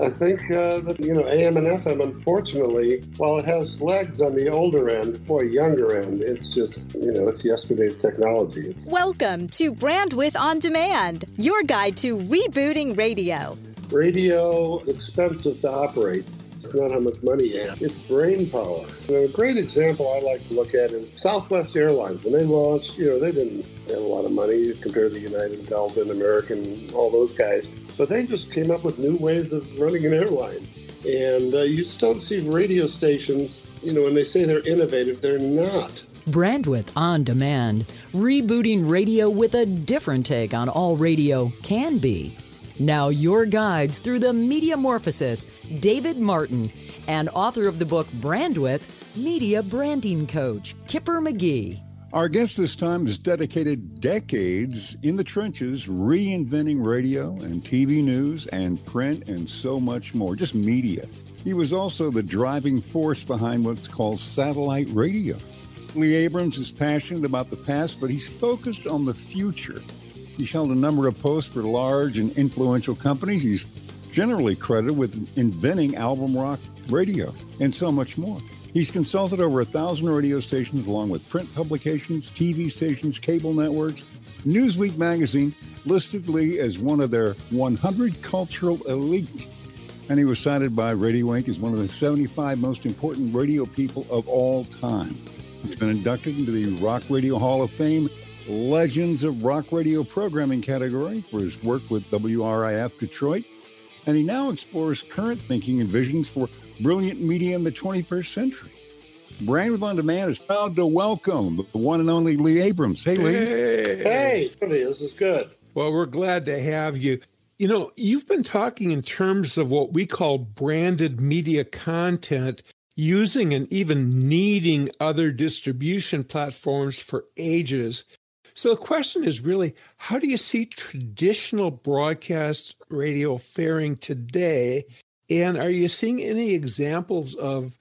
I think uh, that, you know, AM and FM, unfortunately, while it has legs on the older end, boy, younger end, it's just, you know, it's yesterday's technology. Welcome to Brandwidth On Demand, your guide to rebooting radio. Radio is expensive to operate. It's not how much money you have. It's brain power. And a great example I like to look at is Southwest Airlines. When they launched, you know, they didn't have a lot of money compared to United, Delta, and American, all those guys. But they just came up with new ways of running an airline. And uh, you just don't see radio stations, you know, when they say they're innovative, they're not. Brandwidth on demand, rebooting radio with a different take on all radio can be. Now, your guides through the Mediamorphosis, David Martin, and author of the book Brandwidth, Media Branding Coach, Kipper McGee. Our guest this time has dedicated decades in the trenches reinventing radio and TV news and print and so much more, just media. He was also the driving force behind what's called satellite radio. Lee Abrams is passionate about the past, but he's focused on the future. He's held a number of posts for large and influential companies. He's generally credited with inventing album rock radio and so much more. He's consulted over a thousand radio stations along with print publications, TV stations, cable networks. Newsweek magazine listed Lee as one of their 100 cultural elite. And he was cited by Radio Ink. as one of the 75 most important radio people of all time. He's been inducted into the Rock Radio Hall of Fame Legends of Rock Radio programming category for his work with WRIF Detroit. And he now explores current thinking and visions for brilliant media in the 21st century. Brand On Demand is proud to welcome the one and only Lee Abrams. Hey, Lee. Hey, hey this is good. Well, we're glad to have you. You know, you've been talking in terms of what we call branded media content, using and even needing other distribution platforms for ages. So the question is really how do you see traditional broadcast radio faring today? And are you seeing any examples of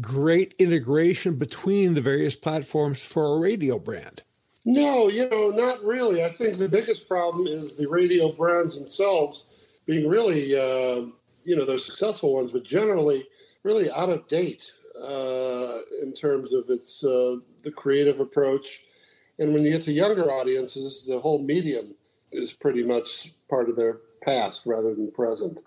great integration between the various platforms for a radio brand? No, you know, not really. I think the biggest problem is the radio brands themselves being really, uh, you know, they're successful ones, but generally really out of date uh, in terms of its uh, the creative approach and when you get to younger audiences, the whole medium is pretty much part of their past rather than present.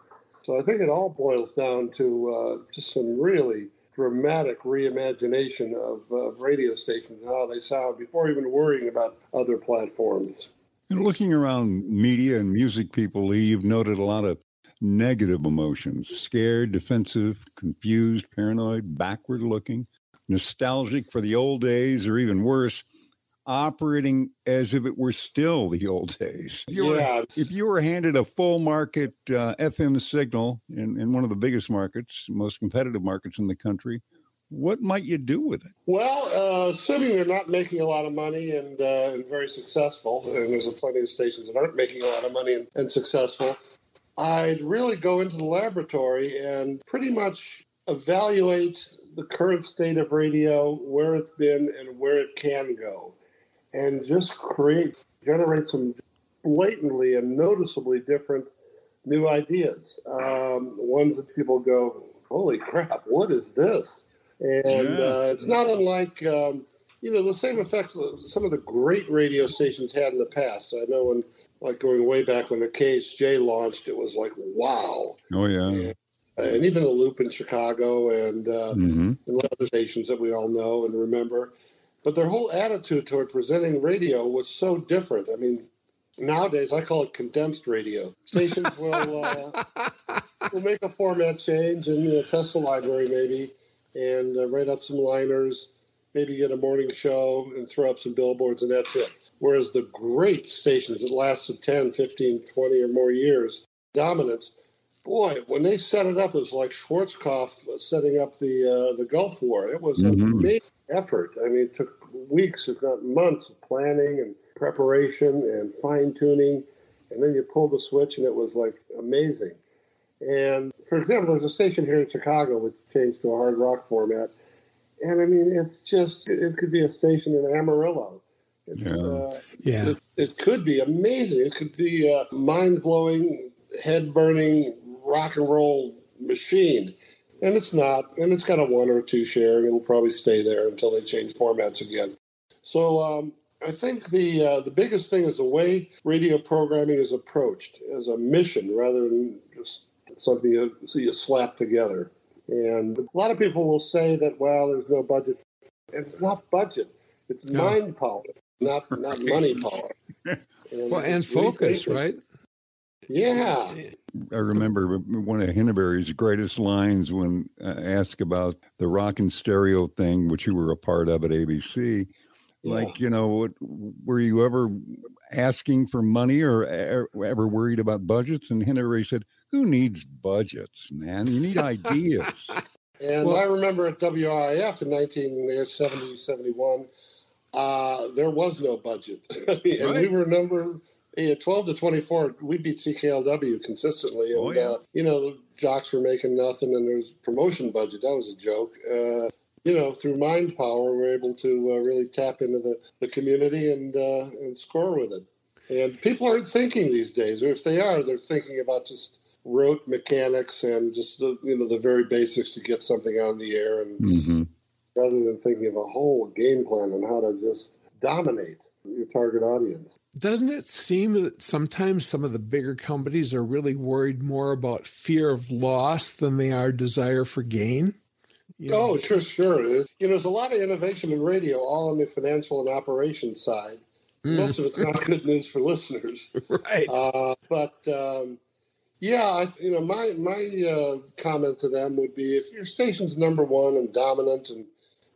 So I think it all boils down to uh, just some really dramatic reimagination of uh, radio stations and how they sound before even worrying about other platforms. And looking around media and music people, Lee, you've noted a lot of negative emotions scared, defensive, confused, paranoid, backward looking, nostalgic for the old days, or even worse, operating as if it were still the old days. If you yeah. Were, if you were handed a full market uh, FM signal in, in one of the biggest markets, most competitive markets in the country, what might you do with it? Well, uh, assuming they're not making a lot of money and, uh, and very successful, and there's a plenty of stations that aren't making a lot of money and, and successful, I'd really go into the laboratory and pretty much evaluate the current state of radio, where it's been, and where it can go and just create, generate some blatantly and noticeably different new ideas. Um, ones that people go, holy crap, what is this? And yeah. uh, it's not unlike, um, you know, the same effect some of the great radio stations had in the past. I know when, like going way back when the KHJ launched, it was like, wow. Oh, yeah. And, and even the Loop in Chicago and, uh, mm-hmm. and other stations that we all know and remember but their whole attitude toward presenting radio was so different. I mean, nowadays I call it condensed radio. Stations will uh, will make a format change and you know, test the library maybe, and uh, write up some liners, maybe get a morning show and throw up some billboards, and that's it. Whereas the great stations that lasted 10, 15, 20 or more years, dominance, boy, when they set it up, it was like Schwarzkopf setting up the uh, the Gulf War. It was mm-hmm. amazing effort. I mean, it took weeks, if not months, of planning and preparation and fine tuning. And then you pull the switch, and it was like amazing. And for example, there's a station here in Chicago which changed to a hard rock format. And I mean, it's just, it could be a station in Amarillo. It's, yeah. Uh, yeah. It, it, could be amazing. It could be uh, mind blowing, head burning rock and roll machine. And it's not. And it's got a one or two share, and it'll probably stay there until they change formats again. So um, I think the uh, the biggest thing is the way radio programming is approached as a mission rather than just something you see you slap together. And a lot of people will say that, well, there's no budget. It's not budget. It's no. mind power, not not money power. And well, and focus, right? Yeah. I remember one of Hindenburg's greatest lines when uh, asked about the rock and stereo thing, which you were a part of at ABC. Yeah. Like, you know, were you ever asking for money or ever worried about budgets? And Hindenburg said, Who needs budgets, man? You need ideas. and well, I remember at WRIF in 1970, 71, uh, there was no budget. and right. we were number yeah, 12 to 24, we beat CKLW consistently. And, oh, yeah. uh, you know, jocks were making nothing and there there's promotion budget. That was a joke. Uh, you know, through mind power, we're able to uh, really tap into the, the community and, uh, and score with it. And people aren't thinking these days, or if they are, they're thinking about just rote mechanics and just the, you know the very basics to get something on the air, and mm-hmm. rather than thinking of a whole game plan on how to just dominate your target audience. Doesn't it seem that sometimes some of the bigger companies are really worried more about fear of loss than they are desire for gain? You know? Oh, sure, sure. You know, there's a lot of innovation in radio, all on the financial and operations side. Mm. Most of it's not good news for listeners, right? Uh, but um, yeah, I, you know, my my uh, comment to them would be if your station's number one and dominant and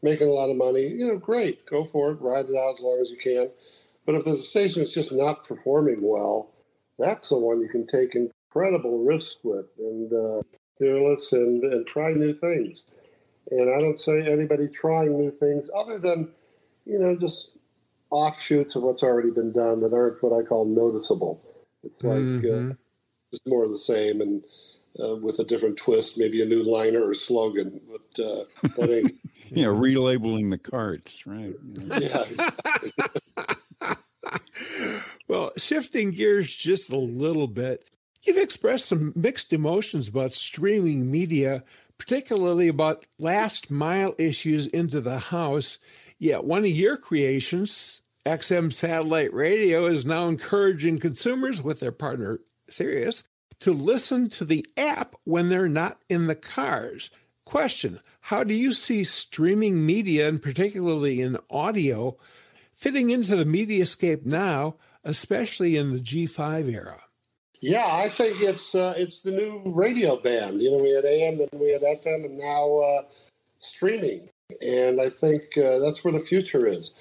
making a lot of money, you know, great, go for it, ride it out as long as you can. But if the station is just not performing well, that's the one you can take incredible risks with and uh, fearless and, and try new things. And I don't say anybody trying new things other than, you know, just offshoots of what's already been done that aren't what I call noticeable. It's like uh, mm-hmm. uh, just more of the same and uh, with a different twist, maybe a new liner or slogan. But uh, that ain't you know, relabeling the carts, right? Yeah. well, shifting gears just a little bit, you've expressed some mixed emotions about streaming media, particularly about last mile issues into the house. Yet one of your creations, XM Satellite Radio, is now encouraging consumers with their partner Sirius to listen to the app when they're not in the cars. Question How do you see streaming media, and particularly in audio, fitting into the mediascape now, especially in the G5 era? Yeah, I think it's uh, it's the new radio band. You know, we had AM, and we had FM, and now uh, streaming. And I think uh, that's where the future is.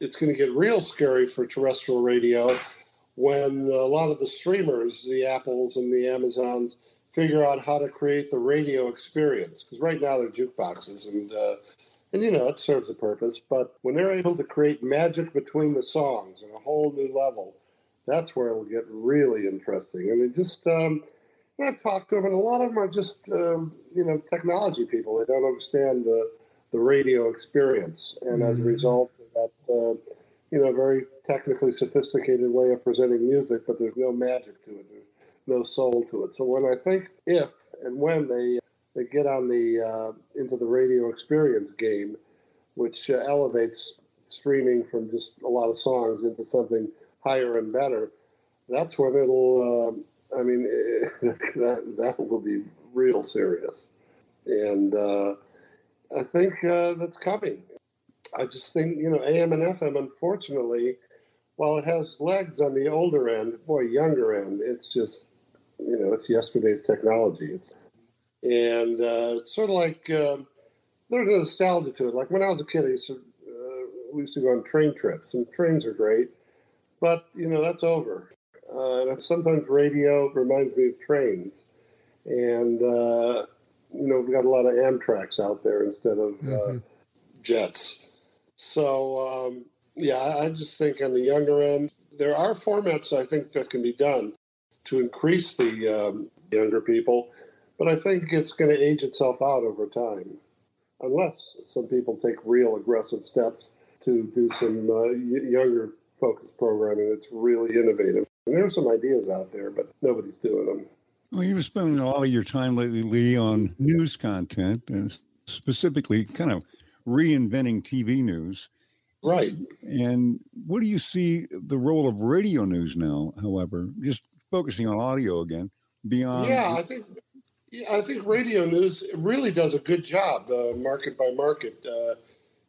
It's going to get real scary for terrestrial radio when a lot of the streamers, the Apples and the Amazons, figure out how to create the radio experience. Because right now they're jukeboxes, and uh, and you know it serves a purpose. But when they're able to create magic between the songs on a whole new level, that's where it'll get really interesting. And it just um, I've talked to them, and a lot of them are just um, you know technology people. They don't understand the the radio experience, and mm-hmm. as a mm-hmm. result that, uh, you know, very technically sophisticated way of presenting music, but there's no magic to it. There's no soul to it. So when I think if and when they they get on the uh, into the radio experience game, which uh, elevates streaming from just a lot of songs into something higher and better, that's when it'll. Uh, I mean, that that will be real serious, and uh, I think uh, that's coming. I just think you know AM and FM, unfortunately, while it has legs on the older end, boy, younger end, it's just you know, it's yesterday's technology. And uh, it's sort of like um, there's a nostalgia to it. Like when I was a kid, I used to, uh, we used to go on train trips, and trains are great, but you know that's over. Uh, sometimes radio reminds me of trains, and uh, you know we've got a lot of Amtrak's out there instead of uh, mm-hmm. jets. So um, yeah, I just think on the younger end, there are formats I think that can be done to increase the um, younger people, but I think it's going to age itself out over time, unless some people take real aggressive steps to do some uh, younger focused programming that's really innovative. And there's some ideas out there, but nobody's doing them. Well, you've been spending a lot of your time lately, Lee, on news content and specifically kind of reinventing TV news. Right. And what do you see the role of radio news now, however, just focusing on audio again, beyond? Yeah, I think. Yeah, I think radio news really does a good job, uh, market by market. Uh,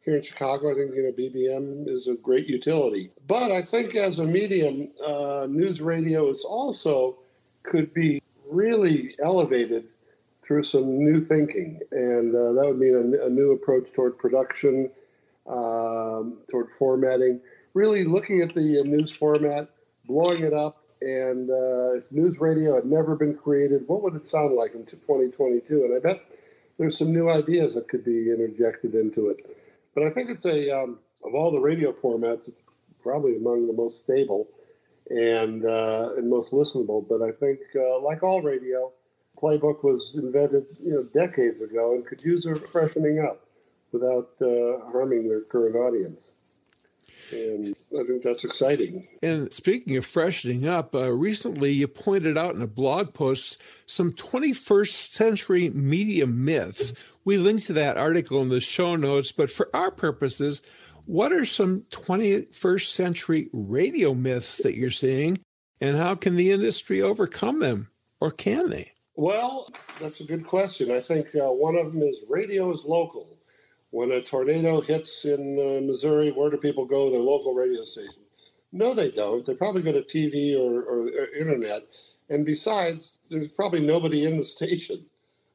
here in Chicago, I think you know BBM is a great utility. But I think as a medium, uh, news radio is also could be really elevated through some new thinking, and uh, that would mean a, a, new approach toward production, um, toward formatting. Really looking at the uh, news format, blowing it up, and uh, if news radio had never been created, what would it sound like in 2022? And I bet there's some new ideas that could be interjected into it. But I think it's a um, of all the radio formats, it's probably among the most stable and uh, and most listenable. But I think, uh, like all radio, playbook was invented you know decades ago and could use a freshening up without uh, harming their current audience. And I think that's exciting. And speaking of freshening up, uh, recently you pointed out in a blog post some 21st century media myths. We linked to that article in the show notes, but for our purposes, what are some 21st century radio myths that you're seeing, and how can the industry overcome them, or can they? Well, that's a good question. I think uh, one of them is radio is local. When a tornado hits in uh, Missouri, where do people go? Their local radio station. No, they don't. They probably go to TV or, or, or internet. And besides, there's probably nobody in the station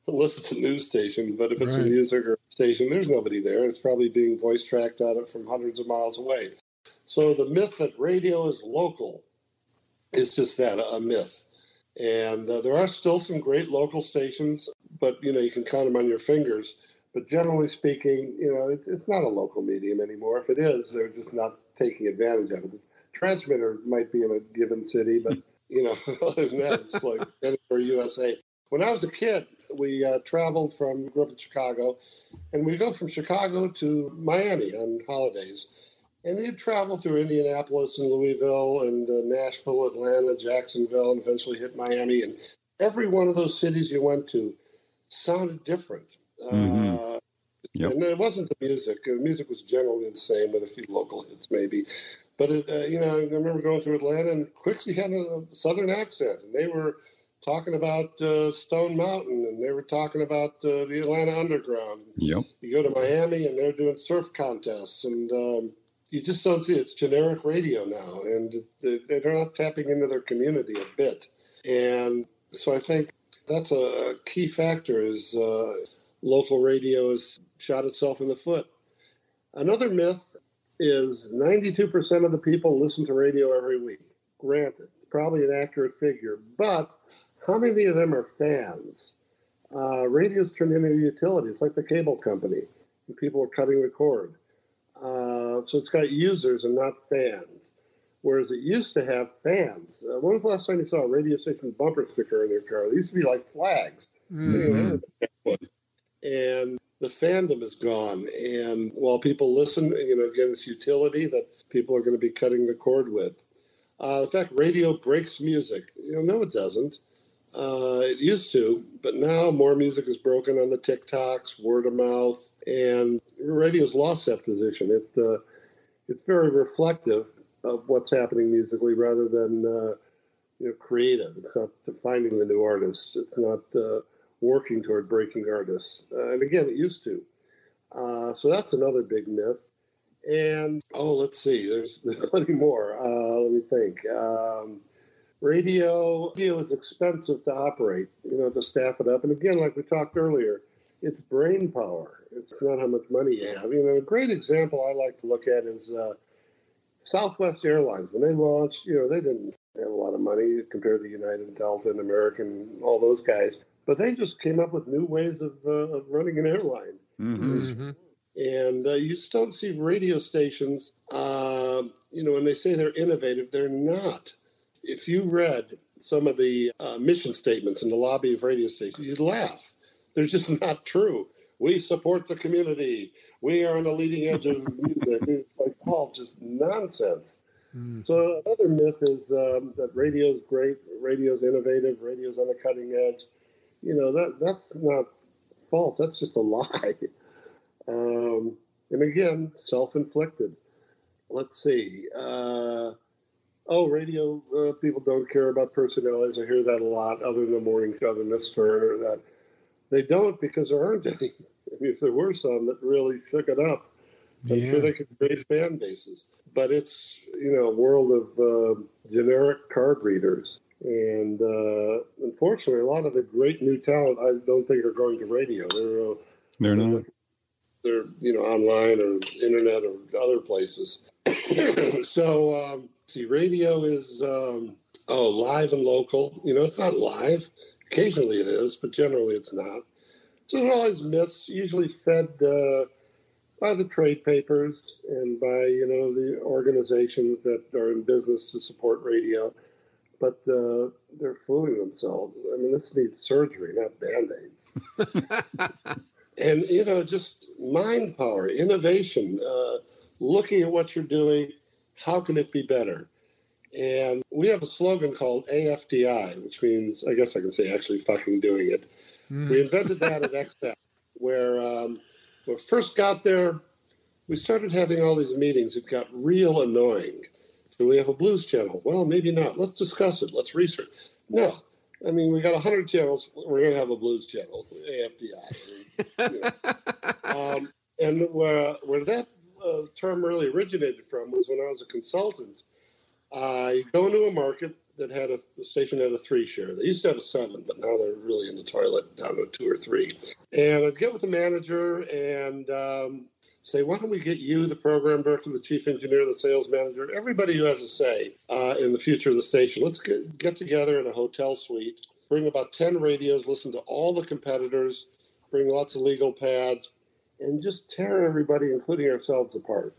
unless it's a news station. But if it's right. a music or station, there's nobody there. It's probably being voice tracked out of from hundreds of miles away. So the myth that radio is local is just that a myth. And uh, there are still some great local stations, but you know you can count them on your fingers. But generally speaking, you know it's, it's not a local medium anymore. If it is, they're just not taking advantage of it. The transmitter might be in a given city, but you know other than that, it's like anywhere USA. When I was a kid, we uh, traveled from grew up in Chicago, and we go from Chicago to Miami on holidays. And you'd travel through Indianapolis and Louisville and uh, Nashville, Atlanta, Jacksonville, and eventually hit Miami. And every one of those cities you went to sounded different. Mm-hmm. Uh, yep. And it wasn't the music. The music was generally the same with a few local hits, maybe. But, it, uh, you know, I remember going through Atlanta and Quixie had a southern accent. And they were talking about uh, Stone Mountain and they were talking about uh, the Atlanta Underground. Yep. You go to Miami and they're doing surf contests and um, you just don't see it. It's generic radio now and they're not tapping into their community a bit. And so I think that's a key factor is uh, local radio has shot itself in the foot. Another myth is 92% of the people listen to radio every week. Granted, probably an accurate figure, but how many of them are fans? Uh, radio's turned into a utility. It's like the cable company. And people are cutting the cord. Uh, so it's got users and not fans. Whereas it used to have fans. Uh, when was the last time you saw a radio station bumper sticker in your car? They used to be like flags. Mm-hmm. And the fandom is gone. And while people listen, you know, again, it's utility that people are going to be cutting the cord with. Uh, in fact, radio breaks music. You know, no, it doesn't. Uh, it used to, but now more music is broken on the TikToks, word of mouth, and radio's lost that position. It uh, it's very reflective of what's happening musically rather than uh, you know creative. It's not defining the new artists. It's not uh, working toward breaking artists. Uh, and again, it used to. Uh, so that's another big myth. And oh, let's see. There's there's plenty more. let me think. Um, radio, radio is expensive to operate, you know, to staff it up. And again, like we talked earlier, it's brain power. It's not how much money you have. You know, a great example I like to look at is uh, Southwest Airlines. When they launched, you know, they didn't have a lot of money compared to United, Delta, and American, all those guys. But they just came up with new ways of, uh, of running an airline. Mm-hmm. And uh, you just don't see radio stations, uh, you know, when they say they're innovative, they're not if you read some of the uh, mission statements in the lobby of radio stations, you'd laugh. They're just not true. We support the community. We are on the leading edge of music. It's like all just nonsense. Mm. So another myth is um, that radio's great, radio's innovative, radio's on the cutting edge. You know that that's not false. That's just a lie. Um, and again, self-inflicted. Let's see. Uh, oh, radio uh, people don't care about personalities. I hear that a lot, other than the morning show, the Mister. That they don't because there aren't any. I mean, if there were some that really shook it up, I'm yeah. sure they could create fan bases. But it's you know a world of uh, generic card readers, and uh, unfortunately, a lot of the great new talent I don't think are going to radio. They're uh, they're not. They're you know online or internet or other places. so um, see, radio is um, oh live and local. You know, it's not live. Occasionally it is, but generally it's not. So there are all these myths, usually fed uh, by the trade papers and by you know the organizations that are in business to support radio, but uh, they're fooling themselves. I mean, this needs surgery, not band aids. and you know, just mind power, innovation, uh, looking at what you're doing. How can it be better? And we have a slogan called AFDI, which means, I guess I can say actually fucking doing it. Mm. We invented that at XPAC, where um, when we first got there, we started having all these meetings. It got real annoying. Do we have a blues channel? Well, maybe not. Let's discuss it. Let's research. No. I mean, we got 100 channels. We're going to have a blues channel, AFDI. um, and where, where that uh, term really originated from was when I was a consultant. I go into a market that had a, a station had a three share. They used to have a seven, but now they're really in the toilet down to two or three. And I'd get with the manager and um, say, why don't we get you, the program director, the chief engineer, the sales manager, everybody who has a say uh, in the future of the station. Let's get, get together in a hotel suite, bring about 10 radios, listen to all the competitors, bring lots of legal pads, and just tear everybody, including ourselves, apart.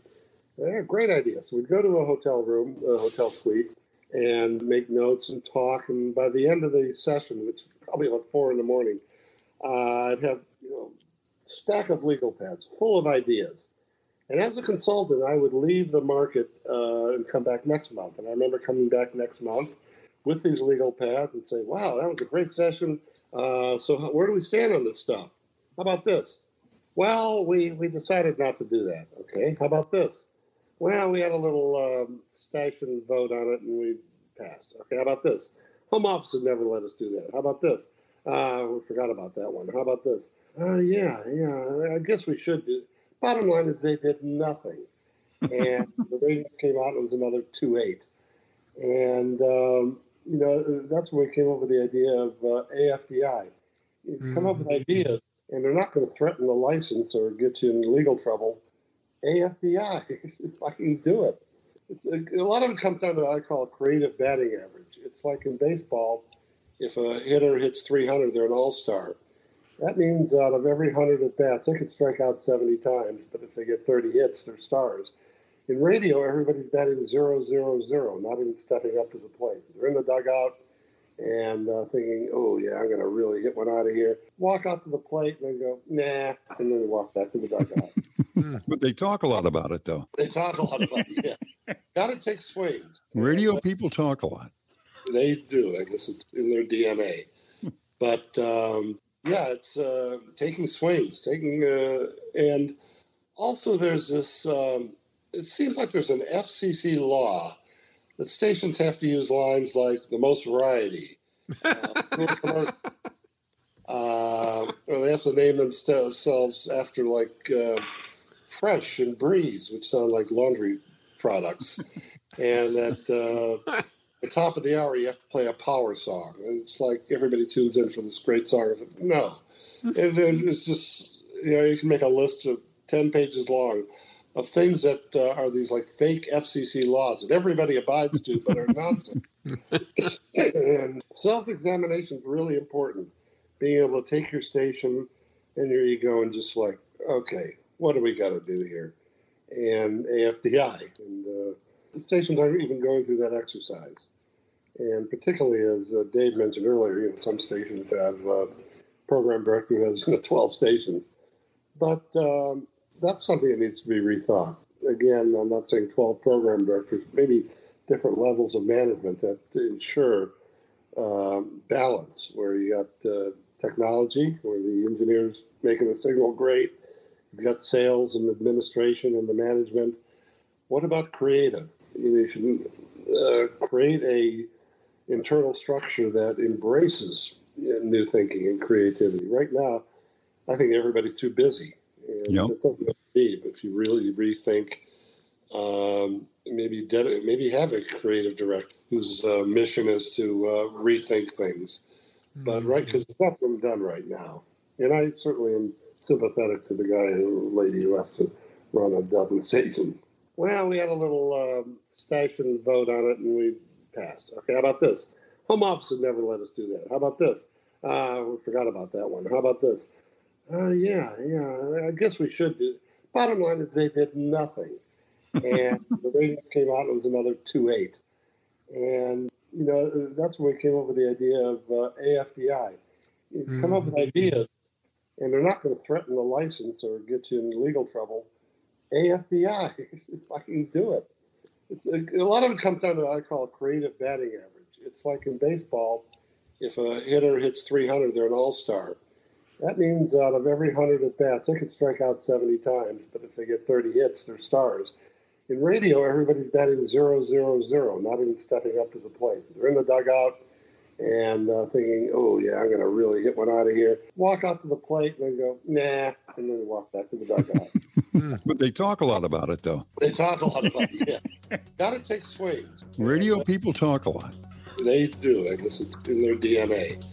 Yeah, great idea. So we'd go to a hotel room, a hotel suite, and make notes and talk. And by the end of the session, which is probably about four in the morning, uh, I'd have you know stack of legal pads full of ideas. And as a consultant, I would leave the market uh, and come back next month. And I remember coming back next month with these legal pads and say, "Wow, that was a great session. Uh, so where do we stand on this stuff? How about this? Well, we we decided not to do that. Okay, how about this? Well, we had a little um, station vote on it and we passed. Okay, how about this? Home office never let us do that. How about this? Uh, we forgot about that one. How about this? Uh, yeah, yeah, I guess we should do. Bottom line is they did nothing. And the ratings came out, it was another 2 8. And, um, you know, that's when we came up with the idea of uh, AFDI. You mm-hmm. come up with mm-hmm. ideas, and they're not going to threaten the license or get you in legal trouble. AFDI. fucking do it. A, a lot of it comes down to what I call creative batting average. It's like in baseball, if a hitter hits 300, they're an all star. That means out of every 100 at bats, they could strike out 70 times, but if they get 30 hits, they're stars. In radio, everybody's batting zero, zero, zero, not even stepping up to the plate. They're in the dugout and uh, thinking, oh, yeah, I'm going to really hit one out of here. Walk out to the plate and then go, nah, and then they walk back to the dugout. but they talk a lot about it, though. They talk a lot about it. Yeah, got to take swings. Radio people talk a lot. They do. I guess it's in their DNA. but um, yeah, it's uh, taking swings, taking, uh, and also there's this. Um, it seems like there's an FCC law that stations have to use lines like the most variety. Uh, uh, or they have to name themselves after like uh, fresh and breeze, which sound like laundry products. and that uh, the top of the hour, you have to play a power song. And it's like everybody tunes in for this great song. No. and, then it's just, you know, you can make a list of 10 pages long of things that uh, are these like fake FCC laws that everybody abides to, but are nonsense. and self examination is really important. Being able to take your station and your ego and just like, okay, what do we got to do here? And AFDI. And uh, stations aren't even going through that exercise. And particularly, as uh, Dave mentioned earlier, you know, some stations have uh, program director who has 12 stations. But um, that's something that needs to be rethought. Again, I'm not saying 12 program directors, maybe different levels of management that ensure um, balance, where you got uh, technology, where the engineers making the signal great, you've got sales and administration and the management. What about creative? You, should uh, create a internal structure that embraces new thinking and creativity. Right now, I think everybody's too busy. And yep. if you really rethink, um, maybe ded- maybe have a creative director whose uh, mission is to uh, rethink things. Mm-hmm. But right, because it's not been done right now, and I certainly am sympathetic to the guy who lady who has to run a dozen stations. Well, we had a little um, station vote on it, and we passed. Okay, how about this? Home office would never let us do that. How about this? Uh, we forgot about that one. How about this? Uh, yeah, yeah. I guess we should do. Bottom line is they did nothing, and the ratings came out. It was another two eight, and you know that's where we came up with the idea of uh, AFDI. You mm-hmm. come up with ideas, and they're not going to threaten the license or get you in legal trouble. AFDI, fucking do it. A lot of it comes down to what I call creative batting average. It's like in baseball, if a hitter hits 300, they're an all star. That means out of every 100 at bats, they can strike out 70 times, but if they get 30 hits, they're stars. In radio, everybody's batting zero, zero, zero, not even stepping up to the plate. They're in the dugout and uh, thinking, oh, yeah, I'm going to really hit one out of here. Walk out to the plate and then go, nah, and then walk back to the dugout. Hmm. but they talk a lot about it, though. They talk a lot about it, yeah. Got to take swings. Radio people talk a lot. They do. I guess it's in their DNA.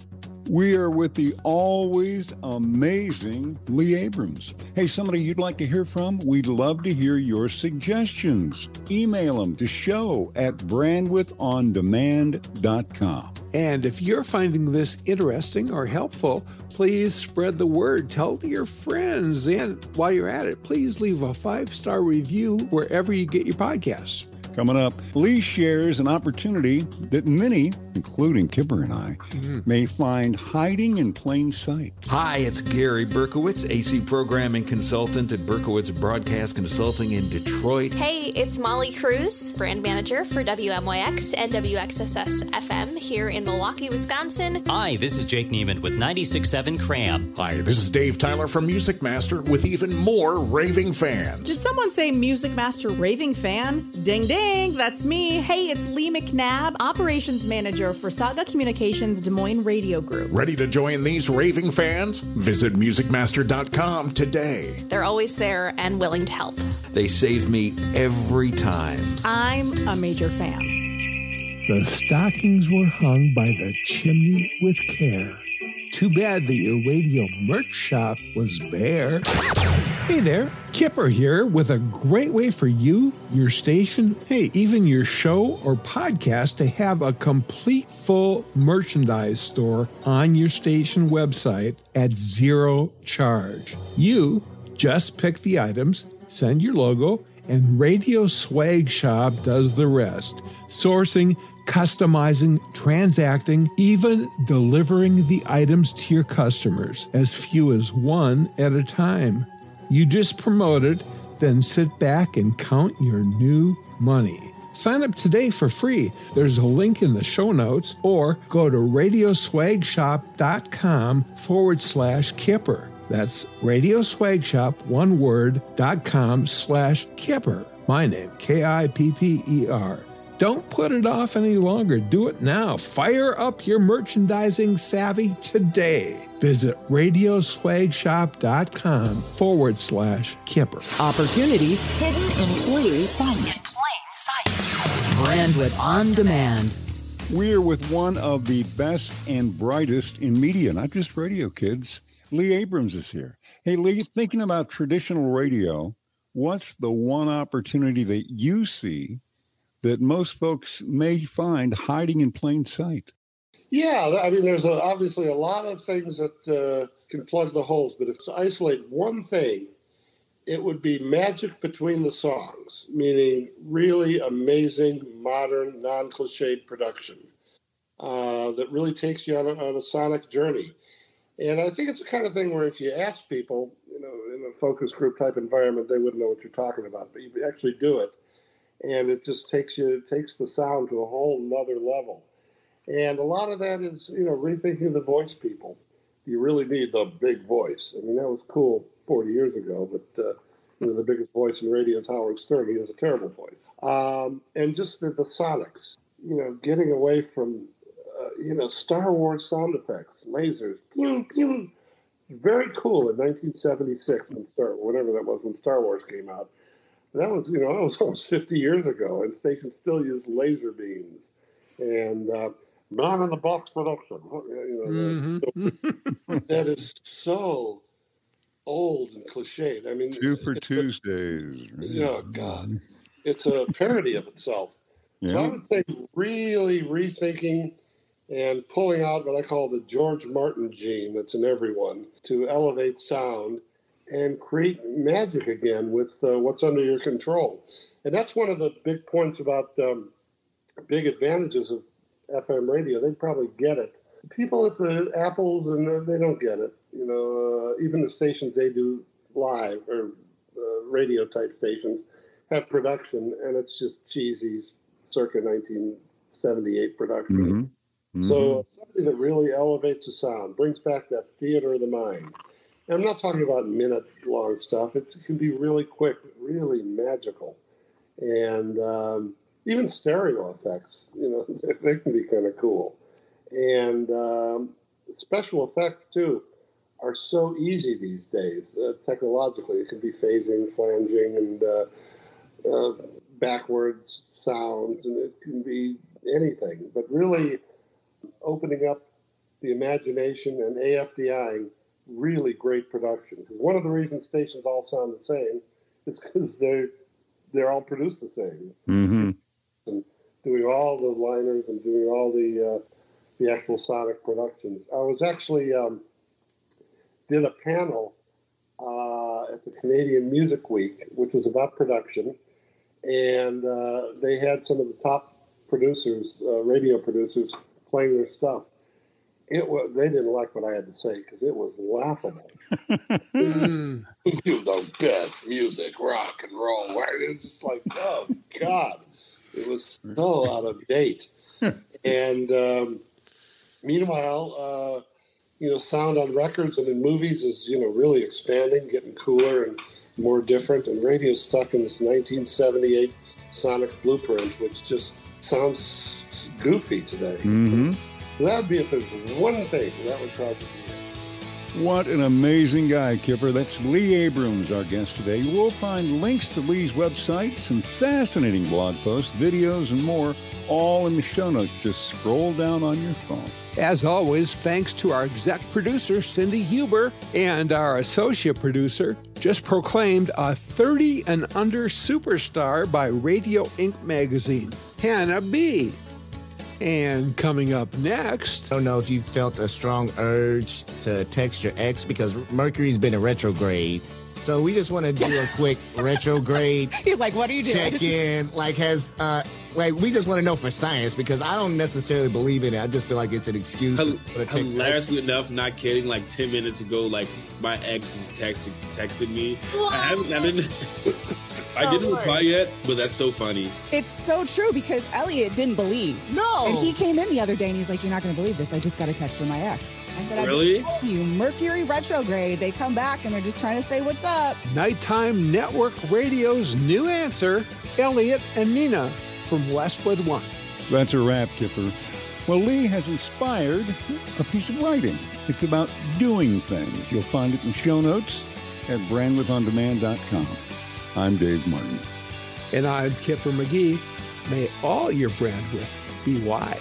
We are with the always amazing Lee Abrams. Hey, somebody you'd like to hear from? We'd love to hear your suggestions. Email them to show at brandwidthondemand.com. And if you're finding this interesting or helpful, please spread the word. Tell your friends. And while you're at it, please leave a five star review wherever you get your podcasts. Coming up, Lee shares an opportunity that many, including Kipper and I, mm-hmm. may find hiding in plain sight. Hi, it's Gary Berkowitz, AC programming consultant at Berkowitz Broadcast Consulting in Detroit. Hey, it's Molly Cruz, brand manager for WMYX and WXSS FM here in Milwaukee, Wisconsin. Hi, this is Jake Neiman with 96.7 Cram. Hi, this is Dave Tyler from Music Master with even more raving fans. Did someone say Music Master raving fan? Ding ding! That's me. Hey, it's Lee McNabb, Operations Manager for Saga Communications Des Moines Radio Group. Ready to join these raving fans? Visit musicmaster.com today. They're always there and willing to help. They save me every time. I'm a major fan. The stockings were hung by the chimney with care. Too bad that your radio merch shop was bare. Hey there, Kipper here with a great way for you, your station, hey, even your show or podcast to have a complete full merchandise store on your station website at zero charge. You just pick the items, send your logo, and Radio Swag Shop does the rest. Sourcing, customizing, transacting, even delivering the items to your customers, as few as one at a time. You just promoted, then sit back and count your new money. Sign up today for free. There's a link in the show notes or go to radioswagshop.com forward slash kipper. That's radioswagshop, one word, dot com slash kipper. My name, K I P P E R. Don't put it off any longer. Do it now. Fire up your merchandising savvy today. Visit radioswagshop.com forward slash Kipper. Opportunities hidden in plain sight. In plain sight. Brandwidth on demand. We're with one of the best and brightest in media, not just radio kids. Lee Abrams is here. Hey, Lee, thinking about traditional radio, what's the one opportunity that you see that most folks may find hiding in plain sight? Yeah, I mean, there's a, obviously a lot of things that uh, can plug the holes, but if to isolate one thing, it would be magic between the songs, meaning really amazing, modern, non cliched production uh, that really takes you on a, on a sonic journey. And I think it's the kind of thing where if you ask people, you know, in a focus group type environment, they wouldn't know what you're talking about, but you actually do it and it just takes you it takes the sound to a whole nother level. And a lot of that is you know rethinking the voice people. You really need the big voice. I mean that was cool 40 years ago, but uh, you know the biggest voice in radio is Howard Stern. He has a terrible voice. Um, and just the, the sonics, you know, getting away from uh, you know Star Wars sound effects, lasers, pew pew. Very cool in 1976 when Star whatever that was when Star Wars came out that was, you know, that was almost 50 years ago, and stations still use laser beams. And uh, not in the box production. You know, mm-hmm. that is so old and cliched. I mean, Super Tuesdays. You know, God, it's a parody of itself. Yeah. So I would say really rethinking and pulling out what I call the George Martin gene that's in everyone to elevate sound and create magic again with uh, what's under your control. And that's one of the big points about um, big advantages of FM radio. they'd probably get it. People at the Apples and uh, they don't get it. You know, uh, even the stations they do live or uh, radio type stations have production, and it's just cheesy, circa 1978 production. Mm-hmm. Mm-hmm. So somebody that really elevates the sound, brings back that theater of the mind I'm not talking about minute long stuff. It can be really quick, really magical. And um, even stereo effects, you know, they can be kind of cool. And um, special effects, too, are so easy these days. Uh, technologically, it can be phasing, flanging, and uh, uh, backwards sounds, and it can be anything. But really opening up the imagination and AFDI really great production. One of the reasons stations all sound the same is because they're they're all produced the same. Mm-hmm. And doing all the liners and doing all the uh, the actual sonic productions. I was actually um, did a panel uh, at the Canadian Music Week, which was about production, and uh, they had some of the top producers, uh, radio producers, playing their stuff it was they didn't like what I had to say because it was laughable. mm. Do the best music, rock and roll. right? It's just like, oh God, it was so out of date. and um, meanwhile, uh, you know, sound on records and in movies is you know really expanding, getting cooler and more different. And radio's stuck in this 1978 sonic blueprint, which just sounds goofy today. Mm-hmm. So that would be if there's one thing, that would probably be. What an amazing guy, Kipper. That's Lee Abrams, our guest today. You will find links to Lee's website, some fascinating blog posts, videos, and more, all in the show notes. Just scroll down on your phone. As always, thanks to our exec producer, Cindy Huber, and our associate producer, just proclaimed a 30 and under superstar by Radio Ink magazine, Hannah B. And coming up next. I don't know if you felt a strong urge to text your ex because Mercury's been in retrograde. So we just want to do a quick retrograde. He's like, "What are you doing?" Check in. Like, has uh, like we just want to know for science because I don't necessarily believe in it. I just feel like it's an excuse. Hilariously enough, not kidding. Like ten minutes ago, like my ex is texting texted me. What? I haven't. I didn't. I oh, didn't reply yet, but that's so funny. It's so true because Elliot didn't believe. No. And he came in the other day and he's like, You're not going to believe this. I just got a text from my ex. I said, Really? you, Mercury retrograde. They come back and they're just trying to say what's up. Nighttime Network Radio's new answer Elliot and Nina from Westwood One. That's a wrap, Kipper. Well, Lee has inspired a piece of writing. It's about doing things. You'll find it in show notes at brandwidthondemand.com. I'm Dave Martin. And I'm Kipper McGee. May all your brandwidth be wide.